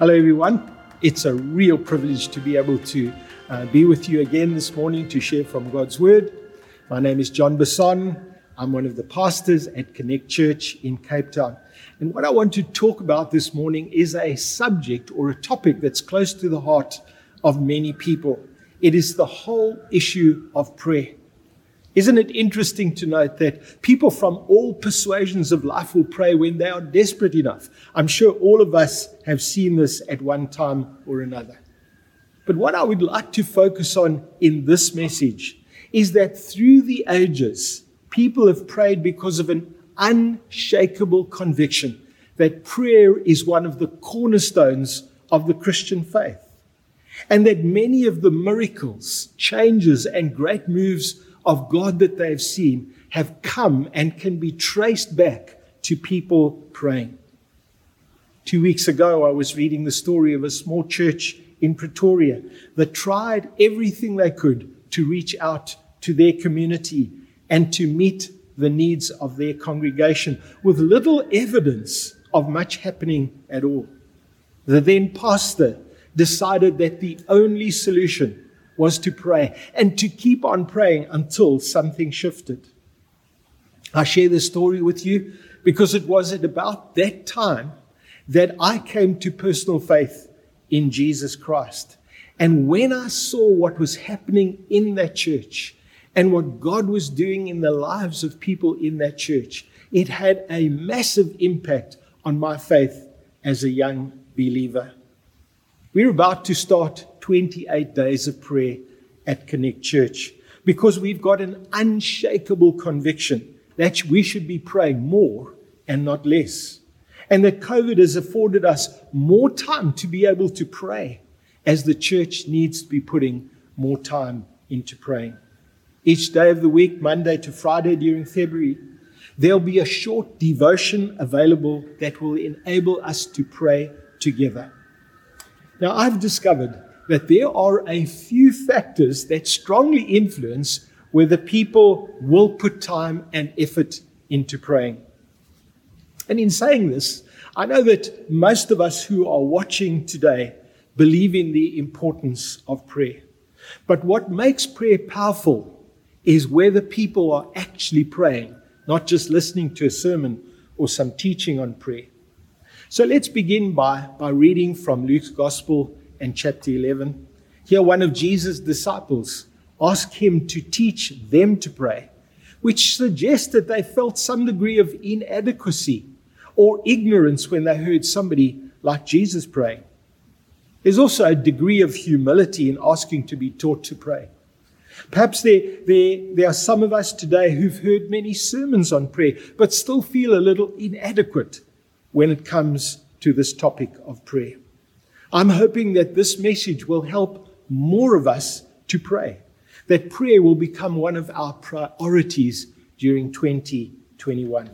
Hello, everyone. It's a real privilege to be able to uh, be with you again this morning to share from God's Word. My name is John Basson. I'm one of the pastors at Connect Church in Cape Town. And what I want to talk about this morning is a subject or a topic that's close to the heart of many people. It is the whole issue of prayer. Isn't it interesting to note that people from all persuasions of life will pray when they are desperate enough? I'm sure all of us have seen this at one time or another. But what I would like to focus on in this message is that through the ages, people have prayed because of an unshakable conviction that prayer is one of the cornerstones of the Christian faith. And that many of the miracles, changes, and great moves of God that they have seen have come and can be traced back to people praying. Two weeks ago, I was reading the story of a small church in Pretoria that tried everything they could to reach out to their community and to meet the needs of their congregation with little evidence of much happening at all. The then pastor decided that the only solution was to pray and to keep on praying until something shifted. I share this story with you because it was at about that time that I came to personal faith in Jesus Christ. And when I saw what was happening in that church and what God was doing in the lives of people in that church, it had a massive impact on my faith as a young believer. We're about to start 28 days of prayer at Connect Church because we've got an unshakable conviction that we should be praying more and not less. And that COVID has afforded us more time to be able to pray as the church needs to be putting more time into praying. Each day of the week, Monday to Friday during February, there'll be a short devotion available that will enable us to pray together. Now, I've discovered that there are a few factors that strongly influence whether people will put time and effort into praying. And in saying this, I know that most of us who are watching today believe in the importance of prayer. But what makes prayer powerful is whether people are actually praying, not just listening to a sermon or some teaching on prayer. So let's begin by, by reading from Luke's Gospel and chapter 11. Here, one of Jesus' disciples asked him to teach them to pray, which suggests that they felt some degree of inadequacy or ignorance when they heard somebody like Jesus praying. There's also a degree of humility in asking to be taught to pray. Perhaps there, there, there are some of us today who've heard many sermons on prayer, but still feel a little inadequate when it comes to this topic of prayer. I'm hoping that this message will help more of us to pray, that prayer will become one of our priorities during 2021.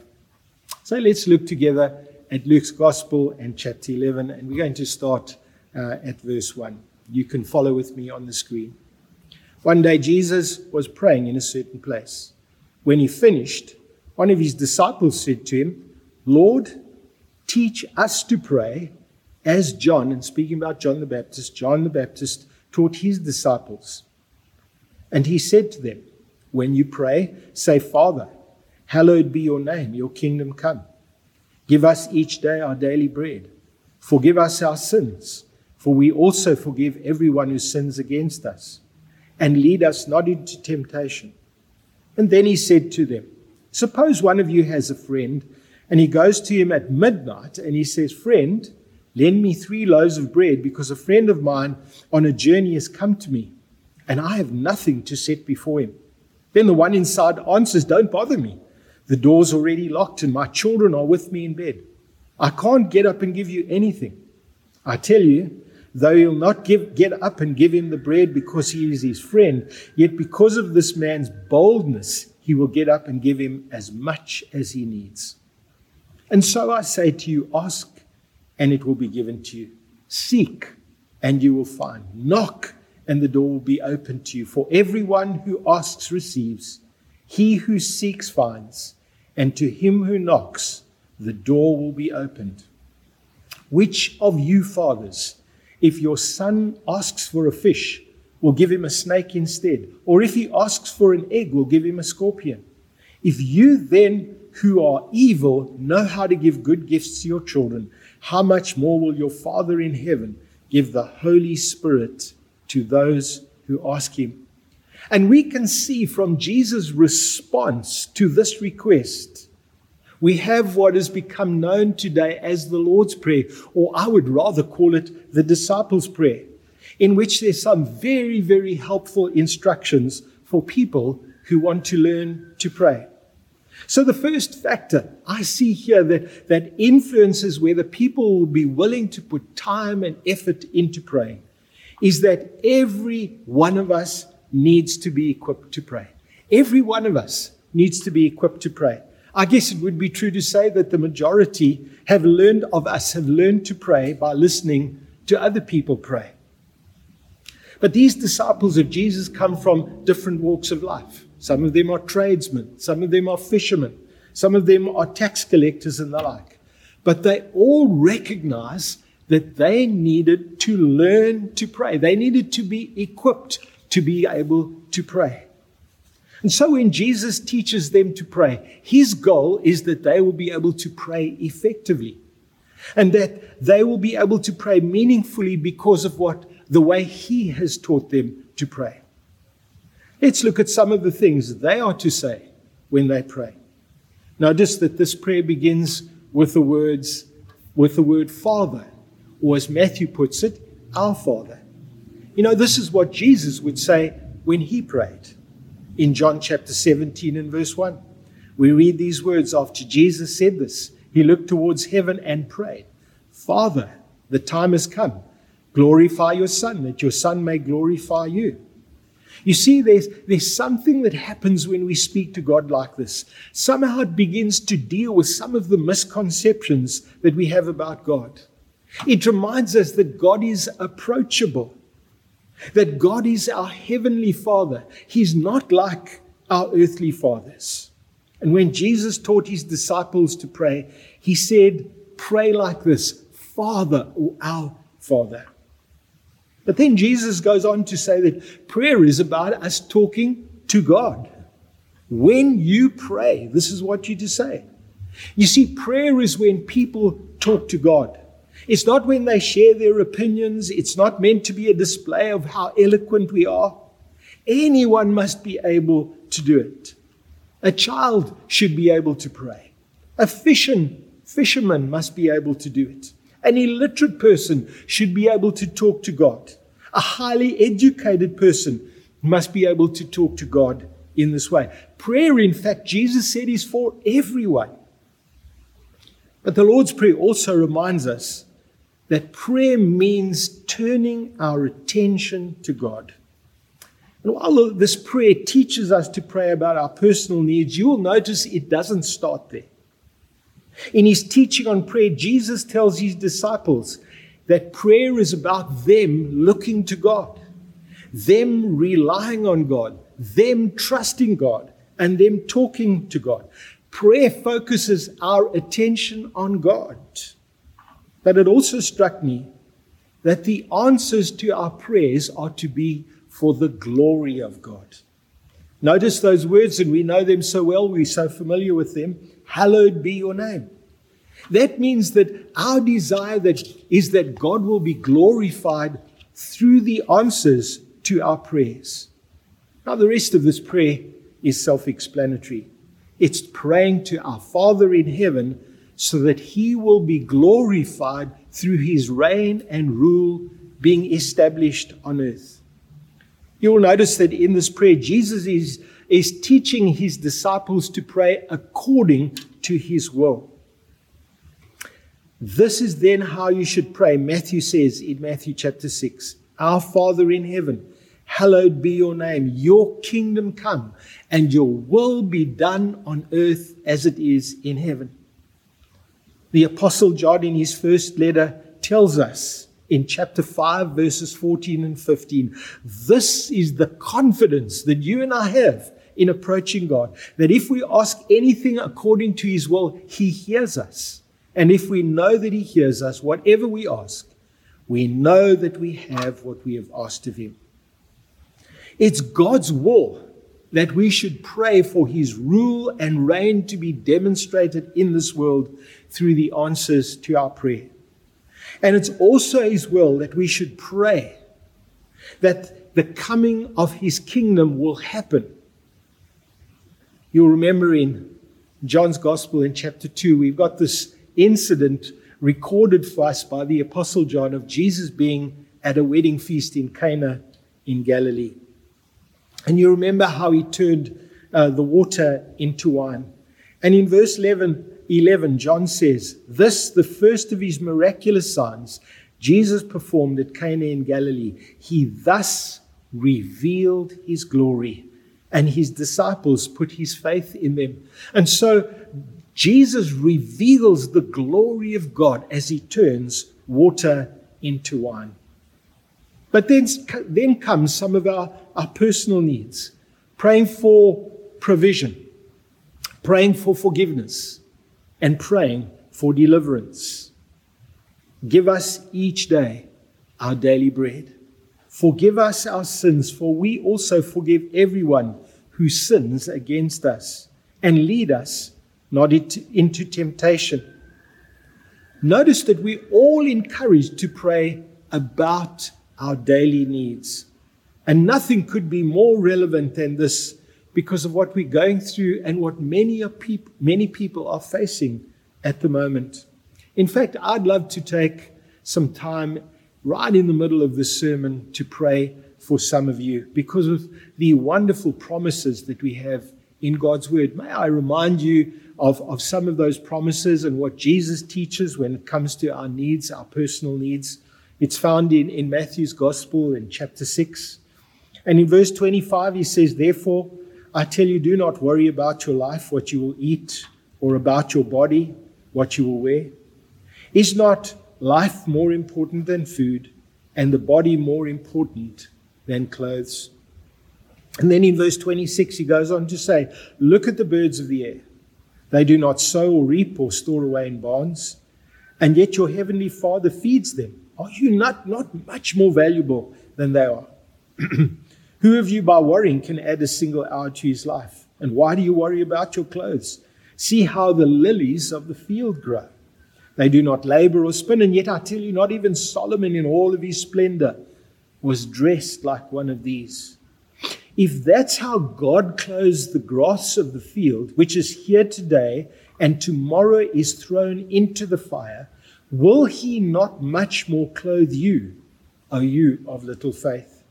So let's look together at Luke's Gospel and chapter 11, and we're going to start uh, at verse 1. You can follow with me on the screen. One day Jesus was praying in a certain place. When he finished, one of his disciples said to him, Lord, teach us to pray as John, and speaking about John the Baptist, John the Baptist taught his disciples. And he said to them, When you pray, say, Father, hallowed be your name, your kingdom come. Give us each day our daily bread. Forgive us our sins, for we also forgive everyone who sins against us. And lead us not into temptation. And then he said to them, Suppose one of you has a friend, and he goes to him at midnight, and he says, Friend, Lend me three loaves of bread because a friend of mine on a journey has come to me and I have nothing to set before him. Then the one inside answers, Don't bother me. The door's already locked and my children are with me in bed. I can't get up and give you anything. I tell you, though he'll not give, get up and give him the bread because he is his friend, yet because of this man's boldness, he will get up and give him as much as he needs. And so I say to you, ask and it will be given to you. Seek, and you will find. Knock, and the door will be opened to you. For everyone who asks receives, he who seeks finds, and to him who knocks, the door will be opened. Which of you fathers, if your son asks for a fish, will give him a snake instead? Or if he asks for an egg, will give him a scorpion? If you then, who are evil, know how to give good gifts to your children, how much more will your Father in heaven give the Holy Spirit to those who ask him? And we can see from Jesus' response to this request we have what has become known today as the Lord's Prayer, or I would rather call it the Disciples' Prayer, in which there's some very, very helpful instructions for people who want to learn to pray. So, the first factor I see here that, that influences whether people will be willing to put time and effort into praying is that every one of us needs to be equipped to pray. Every one of us needs to be equipped to pray. I guess it would be true to say that the majority have learned of us have learned to pray by listening to other people pray. But these disciples of Jesus come from different walks of life. Some of them are tradesmen, some of them are fishermen, some of them are tax collectors and the like. But they all recognize that they needed to learn to pray. They needed to be equipped to be able to pray. And so when Jesus teaches them to pray, his goal is that they will be able to pray effectively and that they will be able to pray meaningfully because of what the way he has taught them to pray. Let's look at some of the things they are to say when they pray. Notice that this prayer begins with the words with the word father or as Matthew puts it, our father. You know, this is what Jesus would say when he prayed in John chapter 17 and verse 1. We read these words after Jesus said this. He looked towards heaven and prayed, Father, the time has come. Glorify your Son, that your Son may glorify you. You see, there's, there's something that happens when we speak to God like this. Somehow it begins to deal with some of the misconceptions that we have about God. It reminds us that God is approachable that God is our heavenly Father. He's not like our earthly fathers. And when Jesus taught his disciples to pray, he said, Pray like this Father or our Father. But then Jesus goes on to say that prayer is about us talking to God. When you pray, this is what you to say. You see, prayer is when people talk to God. It's not when they share their opinions. It's not meant to be a display of how eloquent we are. Anyone must be able to do it. A child should be able to pray. A fisherman, fisherman must be able to do it. An illiterate person should be able to talk to God. A highly educated person must be able to talk to God in this way. Prayer, in fact, Jesus said, is for everyone. But the Lord's Prayer also reminds us that prayer means turning our attention to God. And while this prayer teaches us to pray about our personal needs, you will notice it doesn't start there. In his teaching on prayer, Jesus tells his disciples that prayer is about them looking to God, them relying on God, them trusting God, and them talking to God. Prayer focuses our attention on God. But it also struck me that the answers to our prayers are to be for the glory of God. Notice those words, and we know them so well, we're so familiar with them. Hallowed be your name. That means that our desire that is that God will be glorified through the answers to our prayers. Now, the rest of this prayer is self explanatory. It's praying to our Father in heaven so that he will be glorified through his reign and rule being established on earth. You will notice that in this prayer, Jesus is, is teaching his disciples to pray according to his will. This is then how you should pray. Matthew says in Matthew chapter 6 Our Father in heaven, hallowed be your name. Your kingdom come, and your will be done on earth as it is in heaven. The Apostle John, in his first letter, tells us in chapter 5, verses 14 and 15 this is the confidence that you and I have in approaching God, that if we ask anything according to his will, he hears us. And if we know that He hears us, whatever we ask, we know that we have what we have asked of Him. It's God's will that we should pray for His rule and reign to be demonstrated in this world through the answers to our prayer. And it's also His will that we should pray that the coming of His kingdom will happen. You'll remember in John's Gospel in chapter 2, we've got this incident recorded for us by the Apostle John of Jesus being at a wedding feast in Cana in Galilee. And you remember how he turned uh, the water into wine. And in verse 11, 11, John says, This, the first of his miraculous signs, Jesus performed at Cana in Galilee. He thus revealed his glory, and his disciples put his faith in them. And so Jesus reveals the glory of God as he turns water into wine. But then, then comes some of our, our personal needs praying for provision, praying for forgiveness, and praying for deliverance. Give us each day our daily bread. Forgive us our sins, for we also forgive everyone who sins against us. And lead us not into temptation. Notice that we're all encouraged to pray about our daily needs. And nothing could be more relevant than this because of what we're going through and what many, peop- many people are facing at the moment. In fact, I'd love to take some time right in the middle of this sermon to pray for some of you because of the wonderful promises that we have in God's Word. May I remind you of, of some of those promises and what Jesus teaches when it comes to our needs, our personal needs. It's found in, in Matthew's Gospel in chapter 6. And in verse 25, he says, Therefore, I tell you, do not worry about your life, what you will eat, or about your body, what you will wear. Is not life more important than food, and the body more important than clothes? And then in verse 26, he goes on to say, Look at the birds of the air. They do not sow or reap or store away in barns, and yet your heavenly Father feeds them. Are you not, not much more valuable than they are? Who of you, by worrying, can add a single hour to his life? And why do you worry about your clothes? See how the lilies of the field grow. They do not labor or spin, and yet I tell you, not even Solomon in all of his splendor was dressed like one of these. If that's how God clothes the grass of the field, which is here today and tomorrow is thrown into the fire, Will he not much more clothe you, O you of little faith?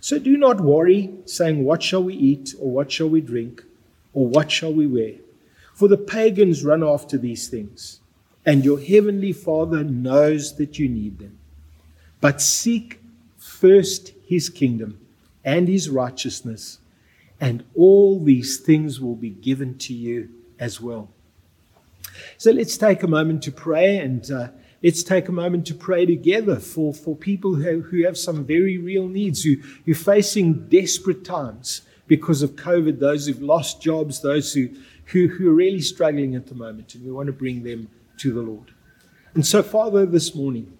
So do not worry, saying, What shall we eat, or what shall we drink, or what shall we wear? For the pagans run after these things, and your heavenly Father knows that you need them. But seek first his kingdom and his righteousness, and all these things will be given to you as well. So let's take a moment to pray and uh, let's take a moment to pray together for, for people who, who have some very real needs, who, who are facing desperate times because of COVID, those who've lost jobs, those who, who, who are really struggling at the moment. And we want to bring them to the Lord. And so, Father, this morning,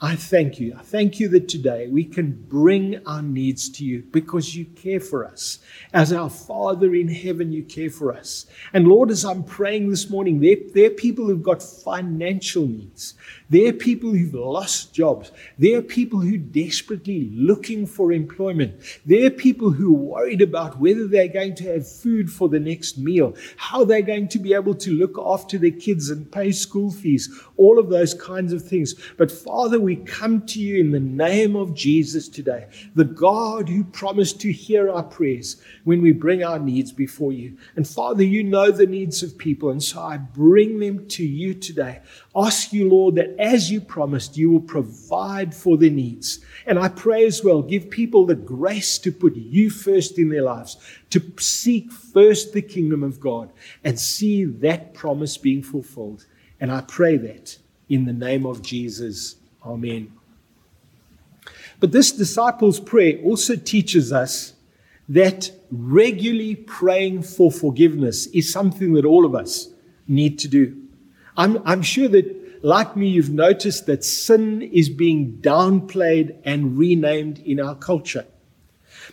I thank you. I thank you that today we can bring our needs to you because you care for us. As our Father in heaven, you care for us. And Lord, as I'm praying this morning, there, there are people who've got financial needs. There are people who've lost jobs. They're people who are desperately looking for employment. They're people who are worried about whether they're going to have food for the next meal, how they're going to be able to look after their kids and pay school fees, all of those kinds of things. But Father, we come to you in the name of Jesus today, the God who promised to hear our prayers when we bring our needs before you. And Father, you know the needs of people, and so I bring them to you today. Ask you, Lord, that as you promised, you will provide for their needs. And I pray as well, give people the grace to put you first in their lives, to seek first the kingdom of God and see that promise being fulfilled. And I pray that in the name of Jesus. Amen. But this disciples' prayer also teaches us that regularly praying for forgiveness is something that all of us need to do. I'm, I'm sure that, like me, you've noticed that sin is being downplayed and renamed in our culture.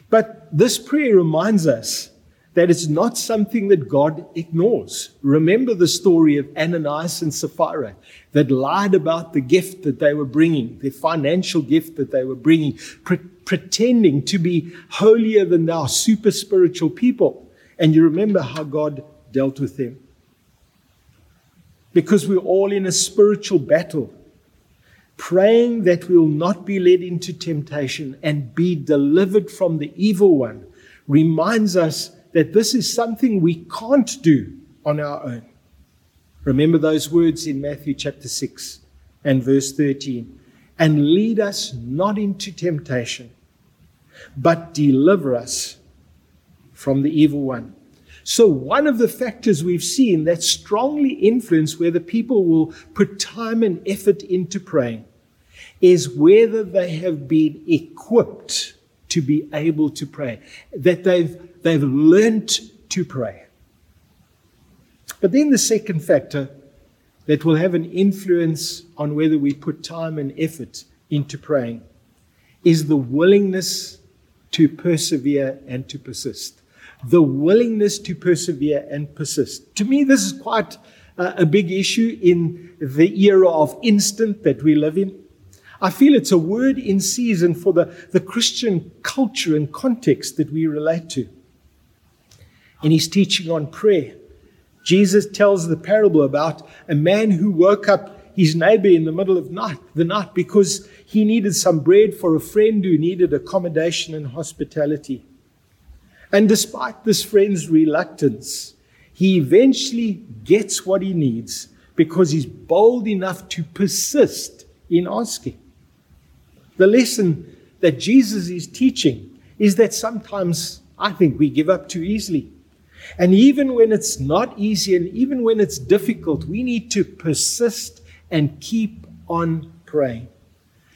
But this prayer reminds us that it's not something that God ignores. Remember the story of Ananias and Sapphira that lied about the gift that they were bringing, the financial gift that they were bringing, pre- pretending to be holier than thou, super spiritual people. And you remember how God dealt with them. Because we're all in a spiritual battle, praying that we will not be led into temptation and be delivered from the evil one reminds us that this is something we can't do on our own. Remember those words in Matthew chapter 6 and verse 13. And lead us not into temptation, but deliver us from the evil one. So, one of the factors we've seen that strongly influence whether people will put time and effort into praying is whether they have been equipped to be able to pray, that they've They've learnt to pray. But then the second factor that will have an influence on whether we put time and effort into praying is the willingness to persevere and to persist. The willingness to persevere and persist. To me, this is quite a big issue in the era of instant that we live in. I feel it's a word in season for the, the Christian culture and context that we relate to in his teaching on prayer. Jesus tells the parable about a man who woke up his neighbor in the middle of night, the night because he needed some bread for a friend who needed accommodation and hospitality. And despite this friend's reluctance, he eventually gets what he needs because he's bold enough to persist in asking. The lesson that Jesus is teaching is that sometimes I think we give up too easily. And even when it's not easy and even when it's difficult, we need to persist and keep on praying.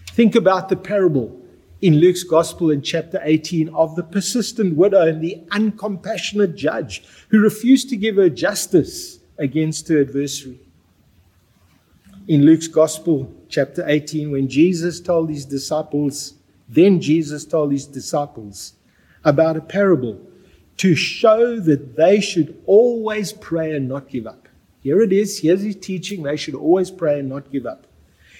Think about the parable in Luke's Gospel in chapter 18 of the persistent widow and the uncompassionate judge who refused to give her justice against her adversary. In Luke's Gospel, chapter 18, when Jesus told his disciples, then Jesus told his disciples about a parable to show that they should always pray and not give up. Here it is. Here's his teaching. They should always pray and not give up.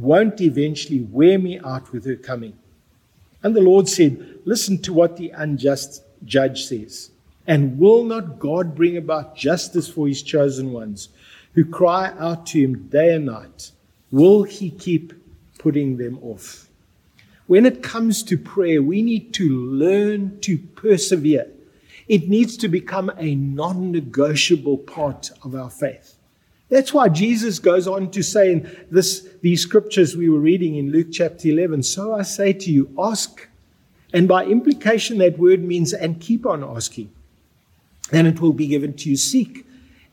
won't eventually wear me out with her coming. And the Lord said, Listen to what the unjust judge says. And will not God bring about justice for his chosen ones who cry out to him day and night? Will he keep putting them off? When it comes to prayer, we need to learn to persevere it needs to become a non negotiable part of our faith. That's why Jesus goes on to say in this, these scriptures we were reading in Luke chapter 11 So I say to you, ask. And by implication, that word means and keep on asking. And it will be given to you. Seek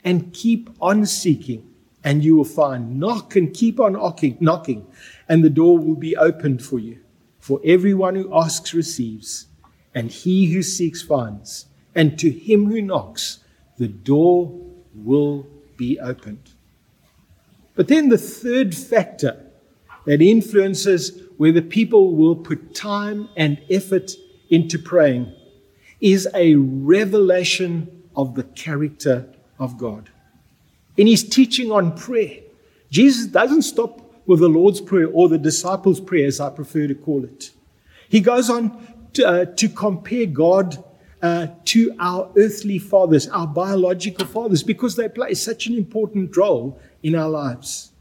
and keep on seeking, and you will find. Knock and keep on knocking, and the door will be opened for you. For everyone who asks receives, and he who seeks finds and to him who knocks, the door will be opened. But then the third factor that influences whether people will put time and effort into praying is a revelation of the character of God. In his teaching on prayer, Jesus doesn't stop with the Lord's Prayer or the disciples' prayer, as I prefer to call it. He goes on to, uh, to compare God uh, to our earthly fathers, our biological fathers, because they play such an important role in our lives.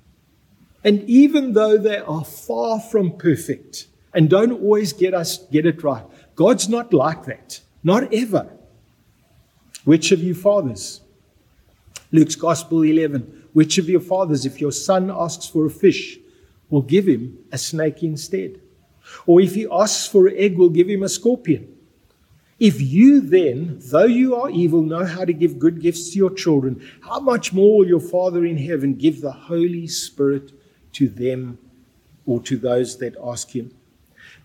And even though they are far from perfect and don't always get us get it right, God's not like that. Not ever. Which of you fathers? Luke's Gospel 11. Which of your fathers, if your son asks for a fish, we'll give him a snake instead. Or if he asks for an egg, we'll give him a scorpion. If you then, though you are evil, know how to give good gifts to your children, how much more will your Father in heaven give the Holy Spirit to them or to those that ask him?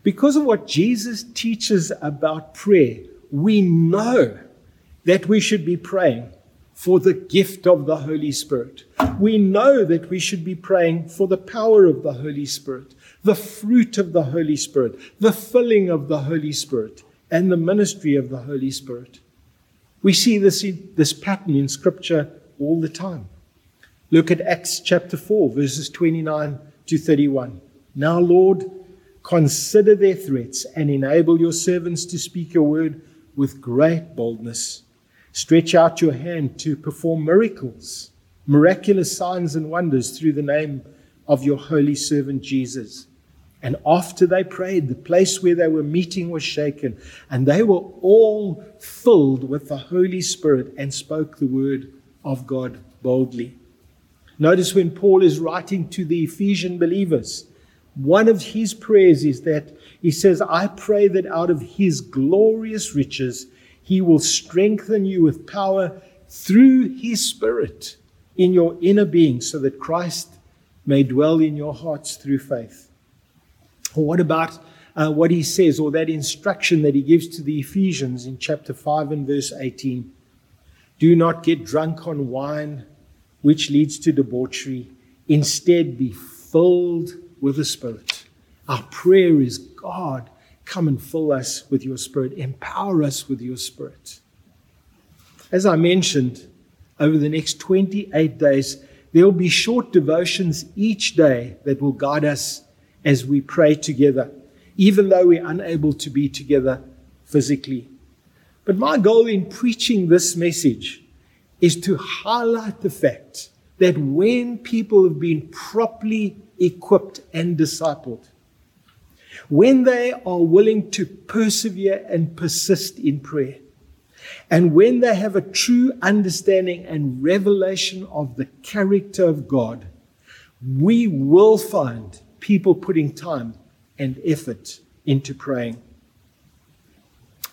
Because of what Jesus teaches about prayer, we know that we should be praying for the gift of the Holy Spirit. We know that we should be praying for the power of the Holy Spirit, the fruit of the Holy Spirit, the filling of the Holy Spirit, and the ministry of the Holy Spirit. We see this, this pattern in Scripture all the time. Look at Acts chapter 4, verses 29 to 31. Now, Lord, consider their threats and enable your servants to speak your word with great boldness. Stretch out your hand to perform miracles, miraculous signs and wonders through the name of your holy servant Jesus. And after they prayed, the place where they were meeting was shaken, and they were all filled with the Holy Spirit and spoke the word of God boldly. Notice when Paul is writing to the Ephesian believers, one of his prayers is that he says, I pray that out of his glorious riches, he will strengthen you with power through his Spirit in your inner being, so that Christ may dwell in your hearts through faith. Or what about uh, what he says, or that instruction that he gives to the Ephesians in chapter 5 and verse 18? Do not get drunk on wine, which leads to debauchery. Instead, be filled with the Spirit. Our prayer is God, Come and fill us with your Spirit. Empower us with your Spirit. As I mentioned, over the next 28 days, there will be short devotions each day that will guide us as we pray together, even though we're unable to be together physically. But my goal in preaching this message is to highlight the fact that when people have been properly equipped and discipled, when they are willing to persevere and persist in prayer, and when they have a true understanding and revelation of the character of God, we will find people putting time and effort into praying.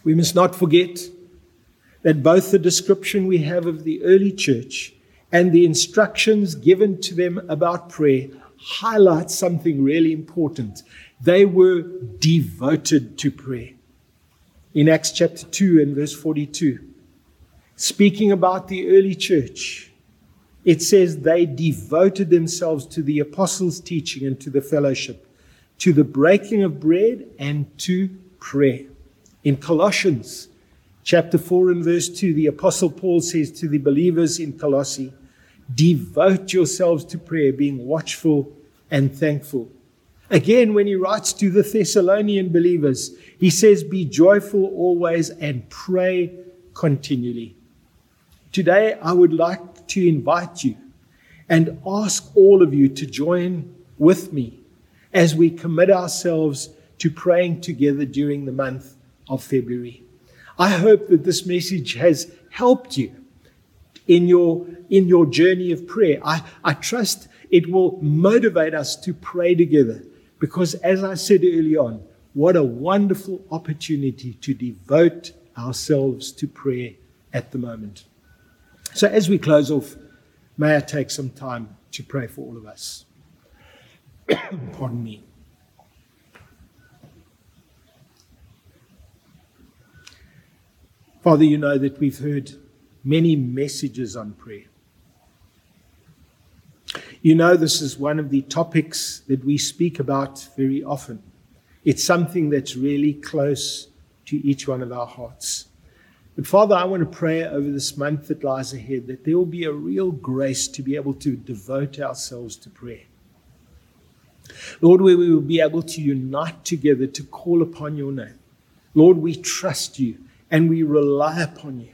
We must not forget that both the description we have of the early church and the instructions given to them about prayer highlight something really important. They were devoted to prayer. In Acts chapter 2 and verse 42, speaking about the early church, it says they devoted themselves to the apostles' teaching and to the fellowship, to the breaking of bread and to prayer. In Colossians chapter 4 and verse 2, the apostle Paul says to the believers in Colossae, devote yourselves to prayer, being watchful and thankful. Again, when he writes to the Thessalonian believers, he says, Be joyful always and pray continually. Today, I would like to invite you and ask all of you to join with me as we commit ourselves to praying together during the month of February. I hope that this message has helped you in your, in your journey of prayer. I, I trust it will motivate us to pray together because, as I said early on, what a wonderful opportunity to devote ourselves to prayer at the moment. So, as we close off, may I take some time to pray for all of us. Pardon me. Father, you know that we've heard many messages on prayer. You know, this is one of the topics that we speak about very often. It's something that's really close to each one of our hearts. But Father, I want to pray over this month that lies ahead that there will be a real grace to be able to devote ourselves to prayer. Lord, where we will be able to unite together to call upon your name. Lord, we trust you and we rely upon you.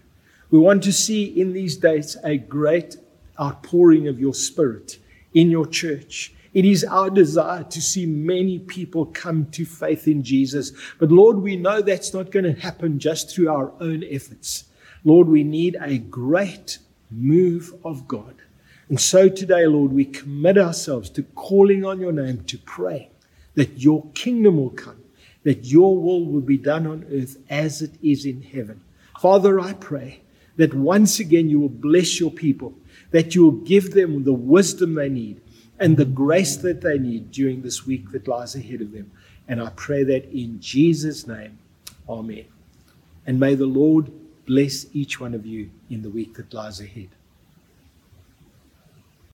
We want to see in these days a great outpouring of your spirit in your church. It is our desire to see many people come to faith in Jesus. But Lord, we know that's not going to happen just through our own efforts. Lord, we need a great move of God And so today, Lord, we commit ourselves to calling on your name to pray that your kingdom will come, that your will will be done on earth as it is in heaven. Father, I pray that once again you will bless your people, that you will give them the wisdom they need and the grace that they need during this week that lies ahead of them. And I pray that in Jesus' name, Amen. And may the Lord bless each one of you in the week that lies ahead.